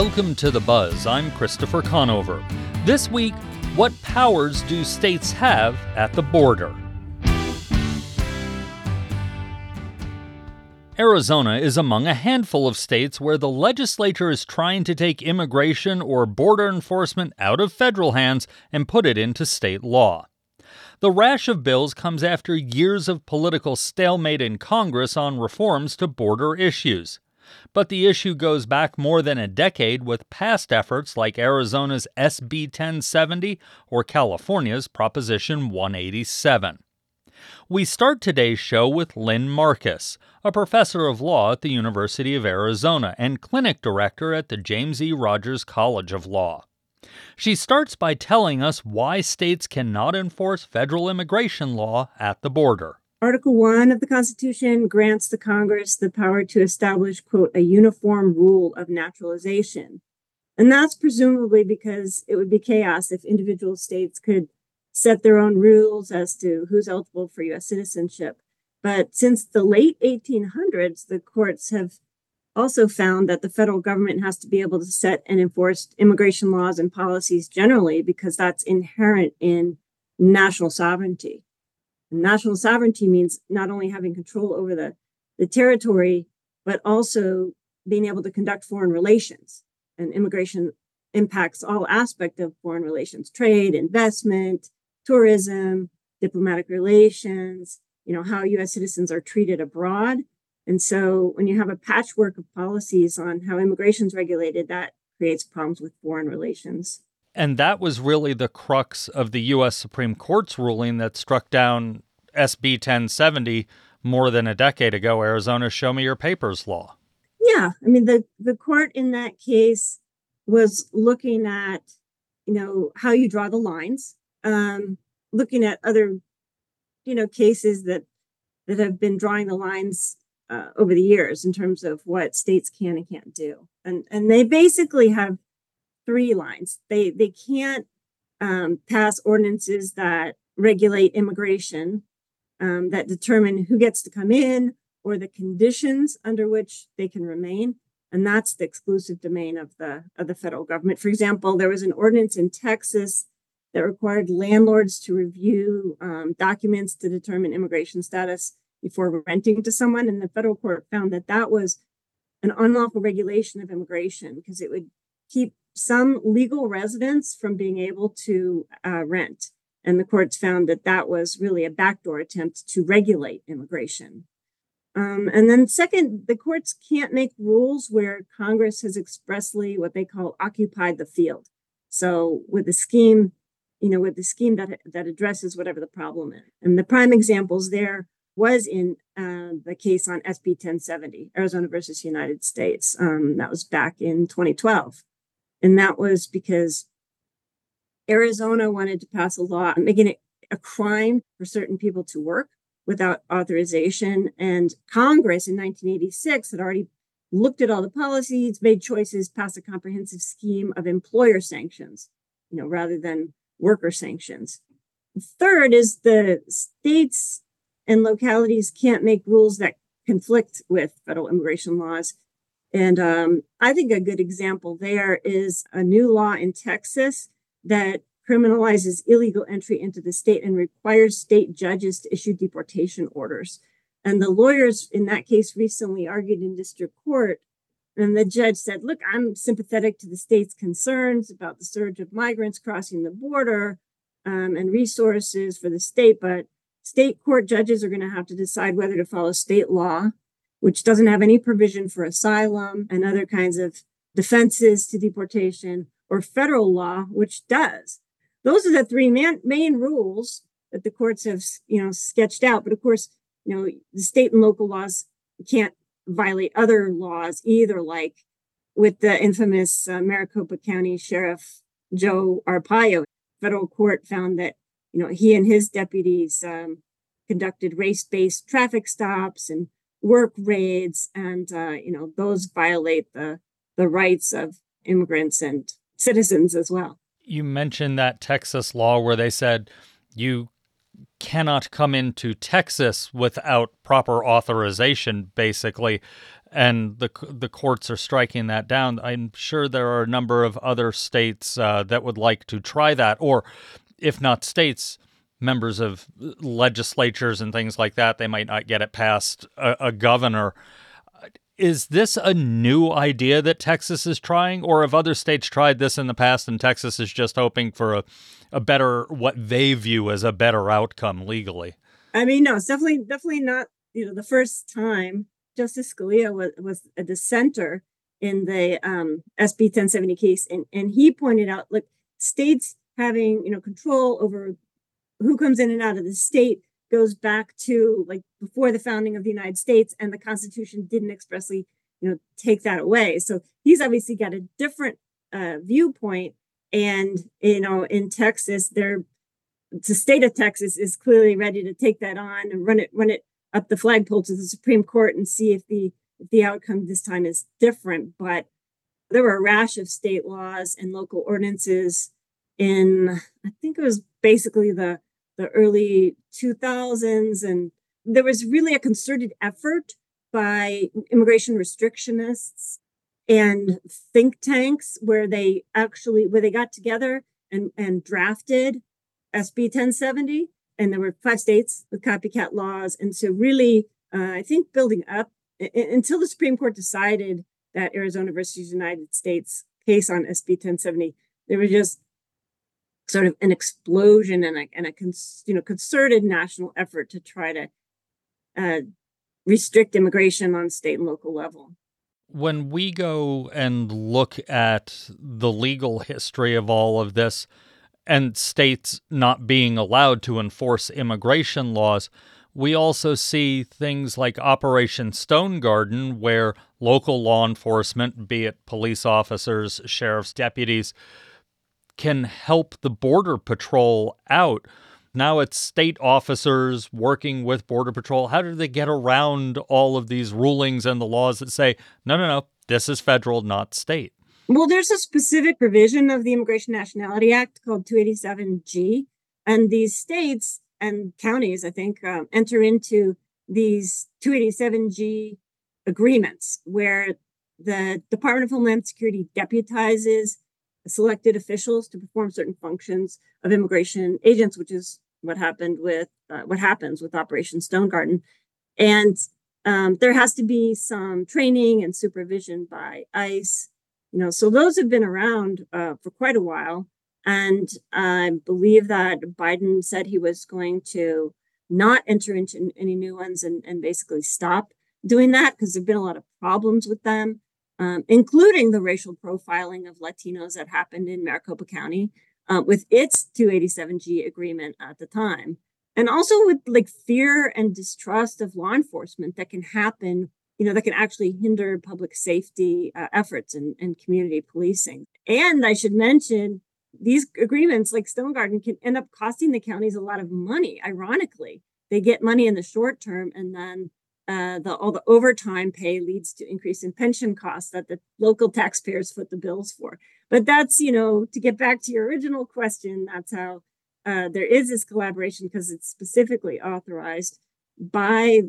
Welcome to The Buzz. I'm Christopher Conover. This week, what powers do states have at the border? Arizona is among a handful of states where the legislature is trying to take immigration or border enforcement out of federal hands and put it into state law. The rash of bills comes after years of political stalemate in Congress on reforms to border issues. But the issue goes back more than a decade with past efforts like Arizona's SB 1070 or California's Proposition 187. We start today's show with Lynn Marcus, a professor of law at the University of Arizona and clinic director at the James E. Rogers College of Law. She starts by telling us why states cannot enforce federal immigration law at the border. Article 1 of the Constitution grants the Congress the power to establish, quote, a uniform rule of naturalization. And that's presumably because it would be chaos if individual states could set their own rules as to who's eligible for U.S. citizenship. But since the late 1800s, the courts have also found that the federal government has to be able to set and enforce immigration laws and policies generally because that's inherent in national sovereignty. National sovereignty means not only having control over the, the territory, but also being able to conduct foreign relations. And immigration impacts all aspects of foreign relations, trade, investment, tourism, diplomatic relations, you know, how US citizens are treated abroad. And so when you have a patchwork of policies on how immigration is regulated, that creates problems with foreign relations. And that was really the crux of the U.S. Supreme Court's ruling that struck down SB 1070 more than a decade ago, Arizona Show Me Your Papers law. Yeah. I mean, the, the court in that case was looking at, you know, how you draw the lines, um, looking at other, you know, cases that that have been drawing the lines uh, over the years in terms of what states can and can't do. And and they basically have three lines. They they can't um, pass ordinances that regulate immigration, um, that determine who gets to come in or the conditions under which they can remain. And that's the exclusive domain of the of the federal government. For example, there was an ordinance in Texas that required landlords to review um, documents to determine immigration status before renting to someone, and the federal court found that that was an unlawful regulation of immigration because it would keep some legal residents from being able to uh, rent. And the courts found that that was really a backdoor attempt to regulate immigration. Um, and then, second, the courts can't make rules where Congress has expressly what they call occupied the field. So, with a scheme, you know, with the scheme that that addresses whatever the problem is. And the prime examples there was in uh, the case on SB 1070, Arizona versus United States. Um, that was back in 2012. And that was because Arizona wanted to pass a law making it a crime for certain people to work without authorization. And Congress in 1986 had already looked at all the policies, made choices, passed a comprehensive scheme of employer sanctions, you know, rather than worker sanctions. Third is the states and localities can't make rules that conflict with federal immigration laws. And um, I think a good example there is a new law in Texas that criminalizes illegal entry into the state and requires state judges to issue deportation orders. And the lawyers in that case recently argued in district court. And the judge said, Look, I'm sympathetic to the state's concerns about the surge of migrants crossing the border um, and resources for the state, but state court judges are going to have to decide whether to follow state law, which doesn't have any provision for asylum and other kinds of defenses to deportation, or federal law, which does. Those are the three man, main rules that the courts have, you know, sketched out. But of course, you know, the state and local laws can't violate other laws either, like with the infamous uh, Maricopa County Sheriff Joe Arpaio. Federal court found that you know, he and his deputies um, conducted race-based traffic stops and work raids, and uh, you know, those violate the the rights of immigrants and citizens as well. You mentioned that Texas law where they said you cannot come into Texas without proper authorization, basically. and the the courts are striking that down. I'm sure there are a number of other states uh, that would like to try that, or if not states, members of legislatures and things like that. They might not get it past a, a governor. Is this a new idea that Texas is trying, or have other states tried this in the past and Texas is just hoping for a, a better, what they view as a better outcome legally? I mean, no, it's definitely, definitely not, you know, the first time Justice Scalia was, was a dissenter in the um, SB 1070 case, and, and he pointed out, look, states having you know control over who comes in and out of the state goes back to like before the founding of the United States, and the Constitution didn't expressly you know take that away. So he's obviously got a different uh, viewpoint, and you know in Texas, they're the state of Texas is clearly ready to take that on and run it run it up the flagpole to the Supreme Court and see if the if the outcome this time is different. But there were a rash of state laws and local ordinances in I think it was basically the the early 2000s and there was really a concerted effort by immigration restrictionists and think tanks where they actually where they got together and and drafted SB 1070 and there were five states with copycat laws. And so, really, uh, I think building up I- until the Supreme Court decided that Arizona versus United States case on SB 1070, there was just sort of an explosion and a, and a cons- you know concerted national effort to try to uh, restrict immigration on state and local level. When we go and look at the legal history of all of this, and states not being allowed to enforce immigration laws, we also see things like Operation Stone Garden, where local law enforcement, be it police officers, sheriff's deputies, can help the Border Patrol out. Now it's state officers working with Border Patrol. How do they get around all of these rulings and the laws that say, no, no, no, this is federal, not state? Well, there's a specific provision of the Immigration Nationality Act called 287G, and these states and counties, I think, um, enter into these 287G agreements where the Department of Homeland Security deputizes selected officials to perform certain functions of immigration agents, which is what happened with uh, what happens with Operation Stone Garden, and um, there has to be some training and supervision by ICE. You know so those have been around uh, for quite a while. And i believe that biden said he was going to not enter into any new ones and, and basically stop doing that because there have been a lot of problems with them um, including the racial profiling of latinos that happened in maricopa county uh, with its 287g agreement at the time and also with like fear and distrust of law enforcement that can happen you know, that can actually hinder public safety uh, efforts and, and community policing. And I should mention these agreements like Stone Garden can end up costing the counties a lot of money. Ironically, they get money in the short term and then uh, the, all the overtime pay leads to increase in pension costs that the local taxpayers foot the bills for. But that's, you know, to get back to your original question, that's how uh, there is this collaboration because it's specifically authorized by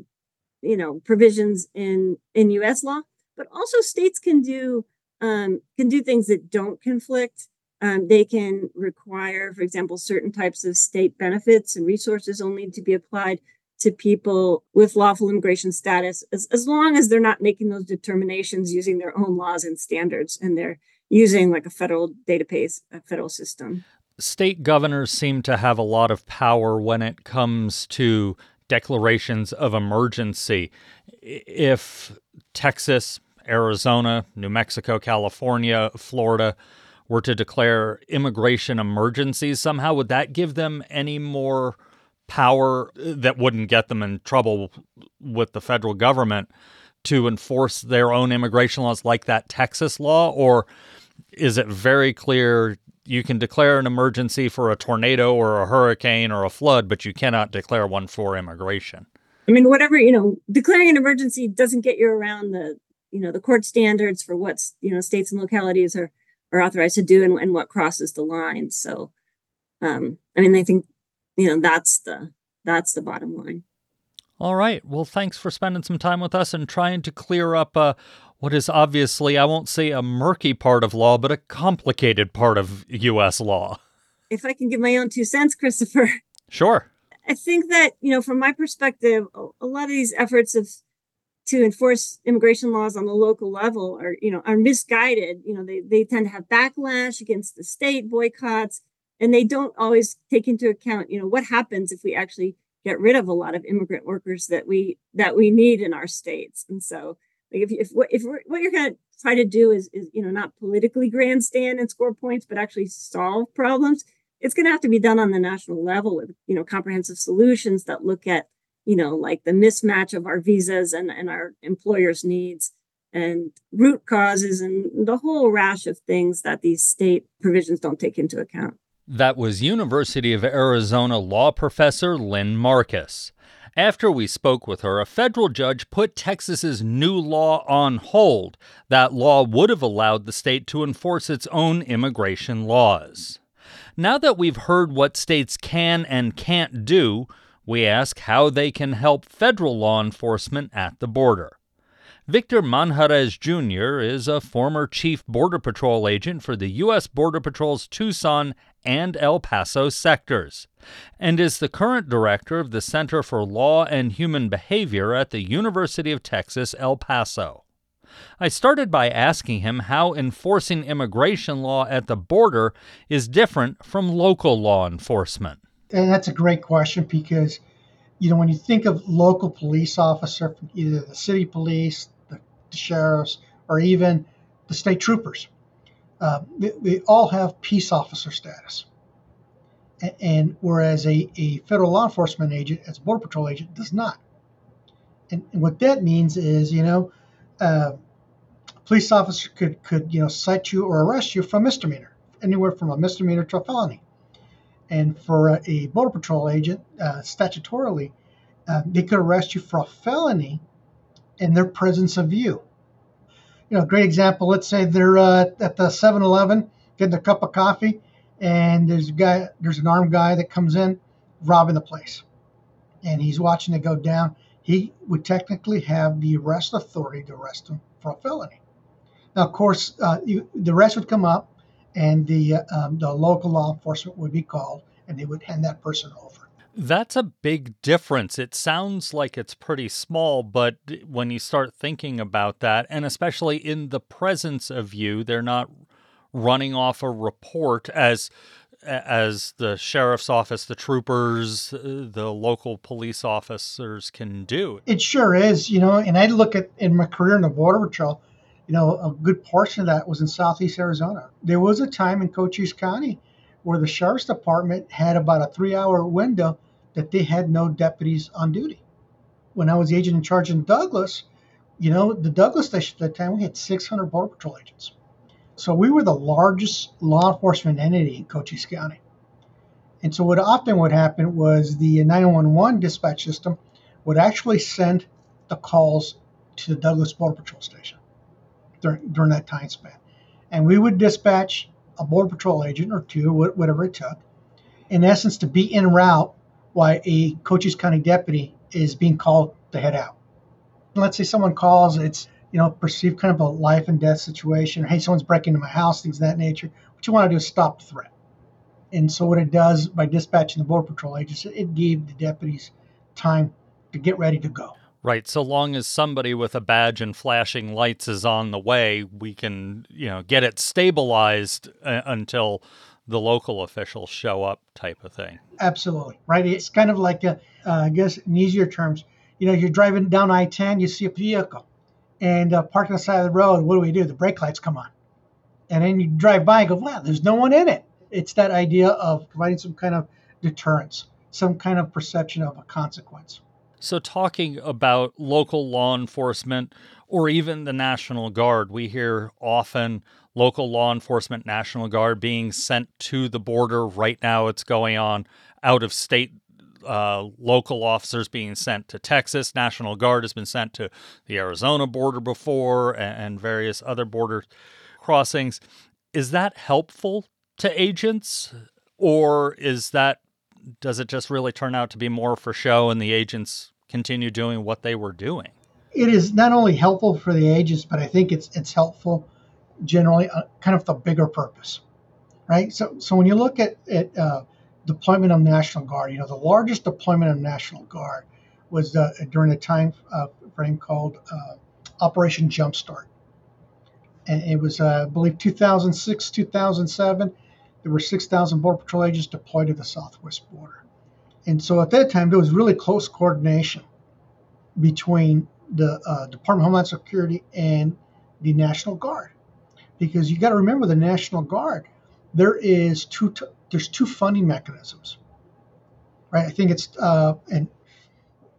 you know provisions in in U.S. law, but also states can do um, can do things that don't conflict. Um, they can require, for example, certain types of state benefits and resources only to be applied to people with lawful immigration status, as, as long as they're not making those determinations using their own laws and standards and they're using like a federal database, a federal system. State governors seem to have a lot of power when it comes to declarations of emergency. If Texas, Arizona, New Mexico, California, Florida were to declare immigration emergencies somehow, would that give them any more power that wouldn't get them in trouble with the federal government to enforce their own immigration laws like that Texas law? Or is it very clear you can declare an emergency for a tornado or a hurricane or a flood, but you cannot declare one for immigration. I mean, whatever, you know, declaring an emergency doesn't get you around the, you know, the court standards for what's, you know, states and localities are, are authorized to do and, and what crosses the line. So, um, I mean, I think, you know, that's the, that's the bottom line. All right. Well, thanks for spending some time with us and trying to clear up uh, what is obviously, I won't say a murky part of law, but a complicated part of U.S. law. If I can give my own two cents, Christopher. Sure. I think that, you know, from my perspective, a lot of these efforts of to enforce immigration laws on the local level are, you know, are misguided. You know, they, they tend to have backlash against the state boycotts, and they don't always take into account, you know, what happens if we actually get rid of a lot of immigrant workers that we that we need in our states. And so, like, if if if what you're going to try to do is is you know not politically grandstand and score points, but actually solve problems, it's going to have to be done on the national level with you know comprehensive solutions that look at you know like the mismatch of our visas and and our employers needs and root causes and the whole rash of things that these state provisions don't take into account that was University of Arizona law professor Lynn Marcus. After we spoke with her, a federal judge put Texas's new law on hold. That law would have allowed the state to enforce its own immigration laws. Now that we've heard what states can and can't do, we ask how they can help federal law enforcement at the border. Victor Manjarrez Jr. is a former chief Border Patrol agent for the U.S. Border Patrol's Tucson and El Paso sectors, and is the current director of the Center for Law and Human Behavior at the University of Texas, El Paso. I started by asking him how enforcing immigration law at the border is different from local law enforcement. And that's a great question because, you know, when you think of local police officer, either the city police, the sheriffs, or even the state troopers. Uh, they, all have peace officer status. And, and whereas a, a, federal law enforcement agent, as a Border Patrol agent, does not. And, and what that means is, you know, uh, police officer could, could, you know, cite you or arrest you for a misdemeanor, anywhere from a misdemeanor to a felony. And for a, a Border Patrol agent, uh, statutorily, uh, they could arrest you for a felony in their presence of you. You know, great example. Let's say they're uh, at the 7-Eleven getting a cup of coffee, and there's a guy, there's an armed guy that comes in, robbing the place, and he's watching it go down. He would technically have the arrest authority to arrest him for a felony. Now, of course, uh, you, the arrest would come up, and the uh, um, the local law enforcement would be called, and they would hand that person over. That's a big difference. It sounds like it's pretty small, but when you start thinking about that, and especially in the presence of you, they're not running off a report as as the sheriff's office, the troopers, uh, the local police officers can do. It sure is, you know. And I look at in my career in the border patrol, you know, a good portion of that was in southeast Arizona. There was a time in Cochise County where the sheriff's department had about a three-hour window that they had no deputies on duty. When I was the agent in charge in Douglas, you know, the Douglas station at that time, we had 600 Border Patrol agents. So we were the largest law enforcement entity in Cochise County. And so what often would happen was the 911 dispatch system would actually send the calls to the Douglas Border Patrol station during, during that time span. And we would dispatch a Border Patrol agent or two, whatever it took, in essence, to be en route why a Cochise County deputy is being called to head out. Let's say someone calls, it's you know perceived kind of a life and death situation. Hey, someone's breaking into my house, things of that nature. What you want to do is stop the threat. And so what it does by dispatching the border patrol agents, it gave the deputies time to get ready to go. Right. So long as somebody with a badge and flashing lights is on the way, we can, you know, get it stabilized uh, until the local officials show up type of thing. Absolutely. Right. It's kind of like, a, uh, I guess, in easier terms, you know, you're driving down I 10, you see a vehicle and uh, parked on the side of the road. What do we do? The brake lights come on. And then you drive by and go, wow, there's no one in it. It's that idea of providing some kind of deterrence, some kind of perception of a consequence. So, talking about local law enforcement or even the National Guard, we hear often local law enforcement, National Guard being sent to the border. Right now, it's going on out of state. Uh, local officers being sent to Texas. National Guard has been sent to the Arizona border before and, and various other border crossings. Is that helpful to agents, or is that does it just really turn out to be more for show and the agents continue doing what they were doing. It is not only helpful for the agents, but I think it's it's helpful generally, uh, kind of the bigger purpose, right? So so when you look at at uh, deployment of National Guard, you know the largest deployment of National Guard was uh, during a time uh, frame called uh, Operation Jumpstart, and it was uh, I believe 2006 2007. There were 6,000 Border Patrol agents deployed to the southwest border. And so at that time, there was really close coordination between the uh, Department of Homeland Security and the National Guard, because you got to remember the National Guard. There is two t- there's two funding mechanisms, right? I think it's uh, and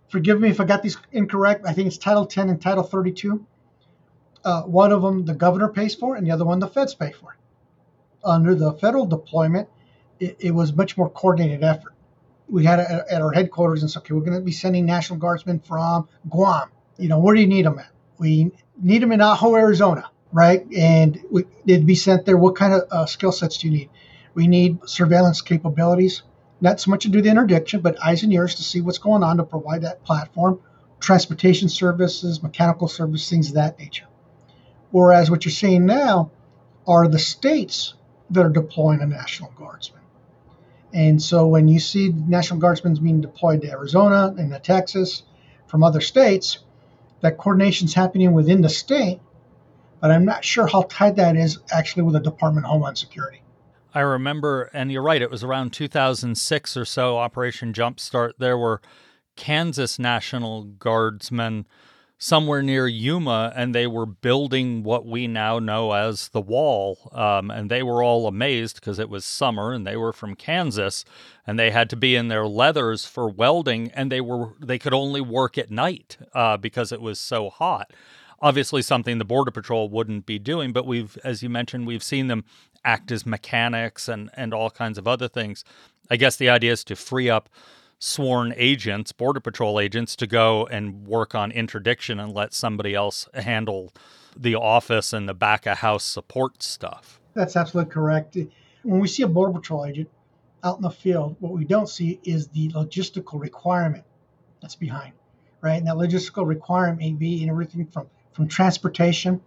forgive me if I got these incorrect. I think it's Title 10 and Title 32. Uh, one of them the governor pays for, and the other one the feds pay for. Under the federal deployment, it, it was much more coordinated effort we had it at our headquarters and said, okay, we're going to be sending National Guardsmen from Guam. You know, where do you need them at? We need them in Ajo, Arizona, right? And we, they'd be sent there. What kind of uh, skill sets do you need? We need surveillance capabilities, not so much to do the interdiction, but eyes and ears to see what's going on to provide that platform, transportation services, mechanical services, things of that nature. Whereas what you're seeing now are the states that are deploying a National Guardsman. And so when you see National Guardsmen being deployed to Arizona and to Texas from other states, that coordination is happening within the state, but I'm not sure how tight that is actually with the Department of Homeland Security. I remember, and you're right, it was around 2006 or so, Operation Jumpstart. There were Kansas National Guardsmen somewhere near Yuma, and they were building what we now know as the wall. Um, and they were all amazed because it was summer, and they were from Kansas, and they had to be in their leathers for welding, and they were they could only work at night uh, because it was so hot. Obviously, something the Border Patrol wouldn't be doing, but we've, as you mentioned, we've seen them act as mechanics and and all kinds of other things. I guess the idea is to free up sworn agents, Border Patrol agents, to go and work on interdiction and let somebody else handle the office and the back of house support stuff. That's absolutely correct. When we see a Border Patrol agent out in the field, what we don't see is the logistical requirement that's behind, right? And that logistical requirement may be in everything from, from transportation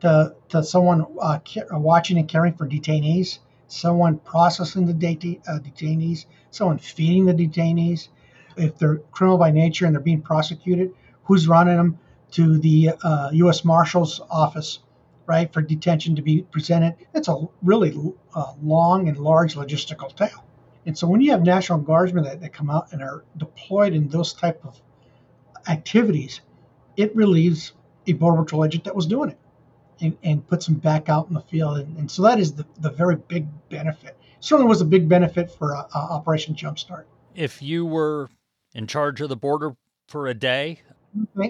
to, to someone uh, watching and caring for detainees someone processing the det- uh, detainees, someone feeding the detainees. If they're criminal by nature and they're being prosecuted, who's running them to the uh, U.S. Marshal's office, right, for detention to be presented? It's a really uh, long and large logistical tail. And so when you have National Guardsmen that, that come out and are deployed in those type of activities, it relieves a Border Patrol agent that was doing it and, and puts them back out in the field. And, and so that is the, the very big benefit. Certainly was a big benefit for uh, uh, Operation Jumpstart. If you were in charge of the border for a day,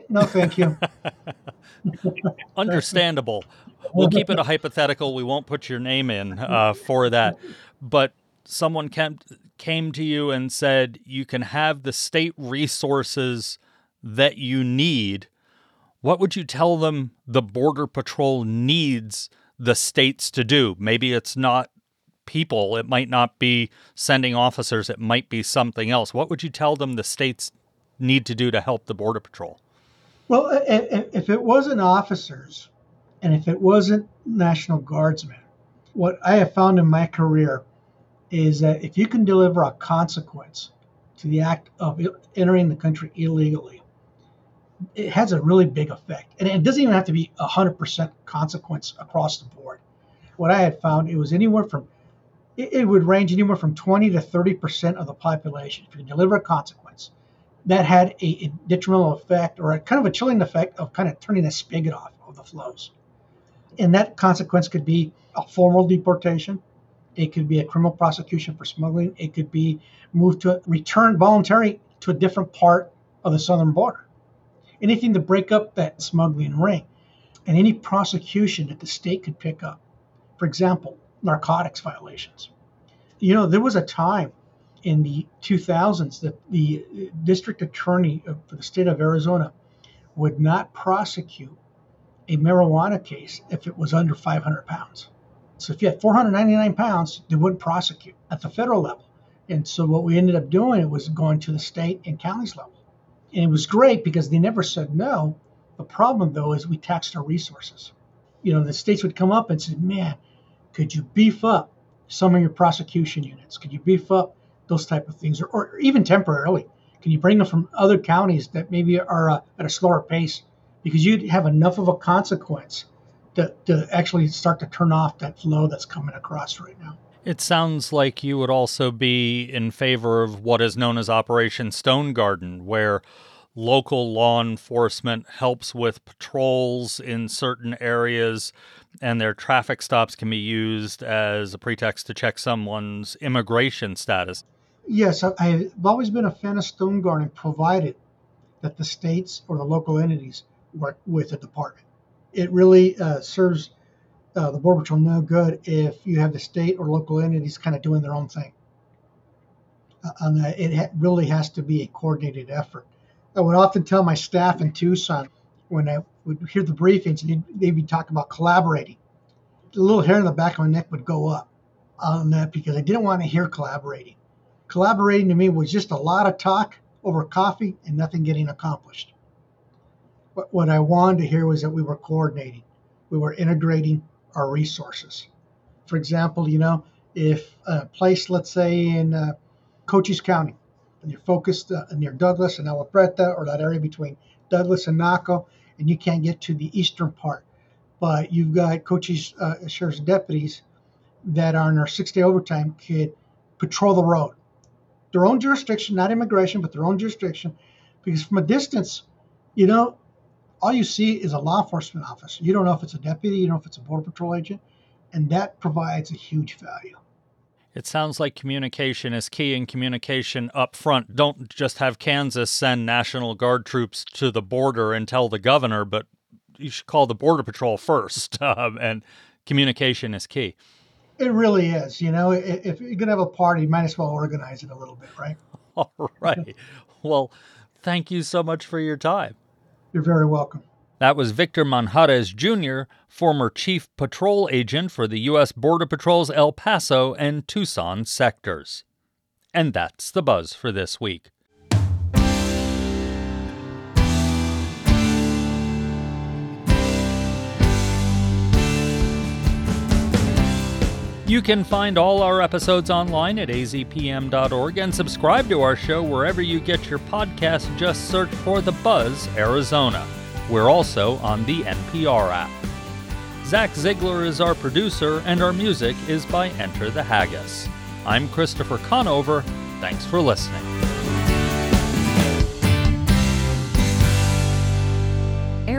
no, thank you. Understandable. We'll keep it a hypothetical. We won't put your name in uh, for that. But someone came, came to you and said you can have the state resources that you need what would you tell them the Border Patrol needs the states to do? Maybe it's not people, it might not be sending officers, it might be something else. What would you tell them the states need to do to help the Border Patrol? Well, if it wasn't officers and if it wasn't National Guardsmen, what I have found in my career is that if you can deliver a consequence to the act of entering the country illegally, it has a really big effect. And it doesn't even have to be a 100% consequence across the board. What I had found, it was anywhere from, it, it would range anywhere from 20 to 30% of the population. If you deliver a consequence, that had a, a detrimental effect or a kind of a chilling effect of kind of turning a spigot off of the flows. And that consequence could be a formal deportation. It could be a criminal prosecution for smuggling. It could be moved to return voluntary to a different part of the southern border anything to break up that smuggling ring, and any prosecution that the state could pick up. For example, narcotics violations. You know, there was a time in the 2000s that the district attorney for the state of Arizona would not prosecute a marijuana case if it was under 500 pounds. So if you had 499 pounds, they wouldn't prosecute at the federal level. And so what we ended up doing was going to the state and counties level And it was great because they never said no. The problem, though, is we taxed our resources. You know, the states would come up and say, man, could you beef up some of your prosecution units? Could you beef up those type of things? Or, or even temporarily, can you bring them from other counties that maybe are uh, at a slower pace? Because you'd have enough of a consequence to, to actually start to turn off that flow that's coming across right now. It sounds like you would also be in favor of what is known as Operation Stone Garden, where local law enforcement helps with patrols in certain areas and their traffic stops can be used as a pretext to check someone's immigration status. Yes, I've always been a fan of Stone Garden, provided that the states or the local entities work with the department. It really uh, serves uh, the Border Patrol no good if you have the state or local entities kind of doing their own thing. Uh, and it ha- really has to be a coordinated effort. I would often tell my staff in Tucson when I would hear the briefings, they'd, they'd be talking about collaborating. The little hair in the back of my neck would go up on that because I didn't want to hear collaborating. Collaborating to me was just a lot of talk over coffee and nothing getting accomplished. What, what I wanted to hear was that we were coordinating, we were integrating our resources. For example, you know, if a place, let's say in uh, Cochise County, and you're focused uh, near Douglas and Agua Prieta or that area between Douglas and Naco, and you can't get to the eastern part. But you've got Cochise uh, sheriff's deputies that are in their six day overtime could patrol the road. Their own jurisdiction, not immigration, but their own jurisdiction. Because from a distance, you know, all you see is a law enforcement officer. You don't know if it's a deputy, you don't know if it's a border patrol agent, and that provides a huge value. It sounds like communication is key and communication up front. Don't just have Kansas send National Guard troops to the border and tell the governor, but you should call the Border Patrol first. Um, and communication is key. It really is. You know, if you're going to have a party, you might as well organize it a little bit, right? All right. well, thank you so much for your time. You're very welcome. That was Victor Manjarrez Jr., former chief patrol agent for the U.S. Border Patrol's El Paso and Tucson sectors. And that's the buzz for this week. You can find all our episodes online at azpm.org and subscribe to our show wherever you get your podcast. Just search for The Buzz Arizona. We're also on the NPR app. Zach Ziegler is our producer, and our music is by Enter the Haggis. I'm Christopher Conover. Thanks for listening.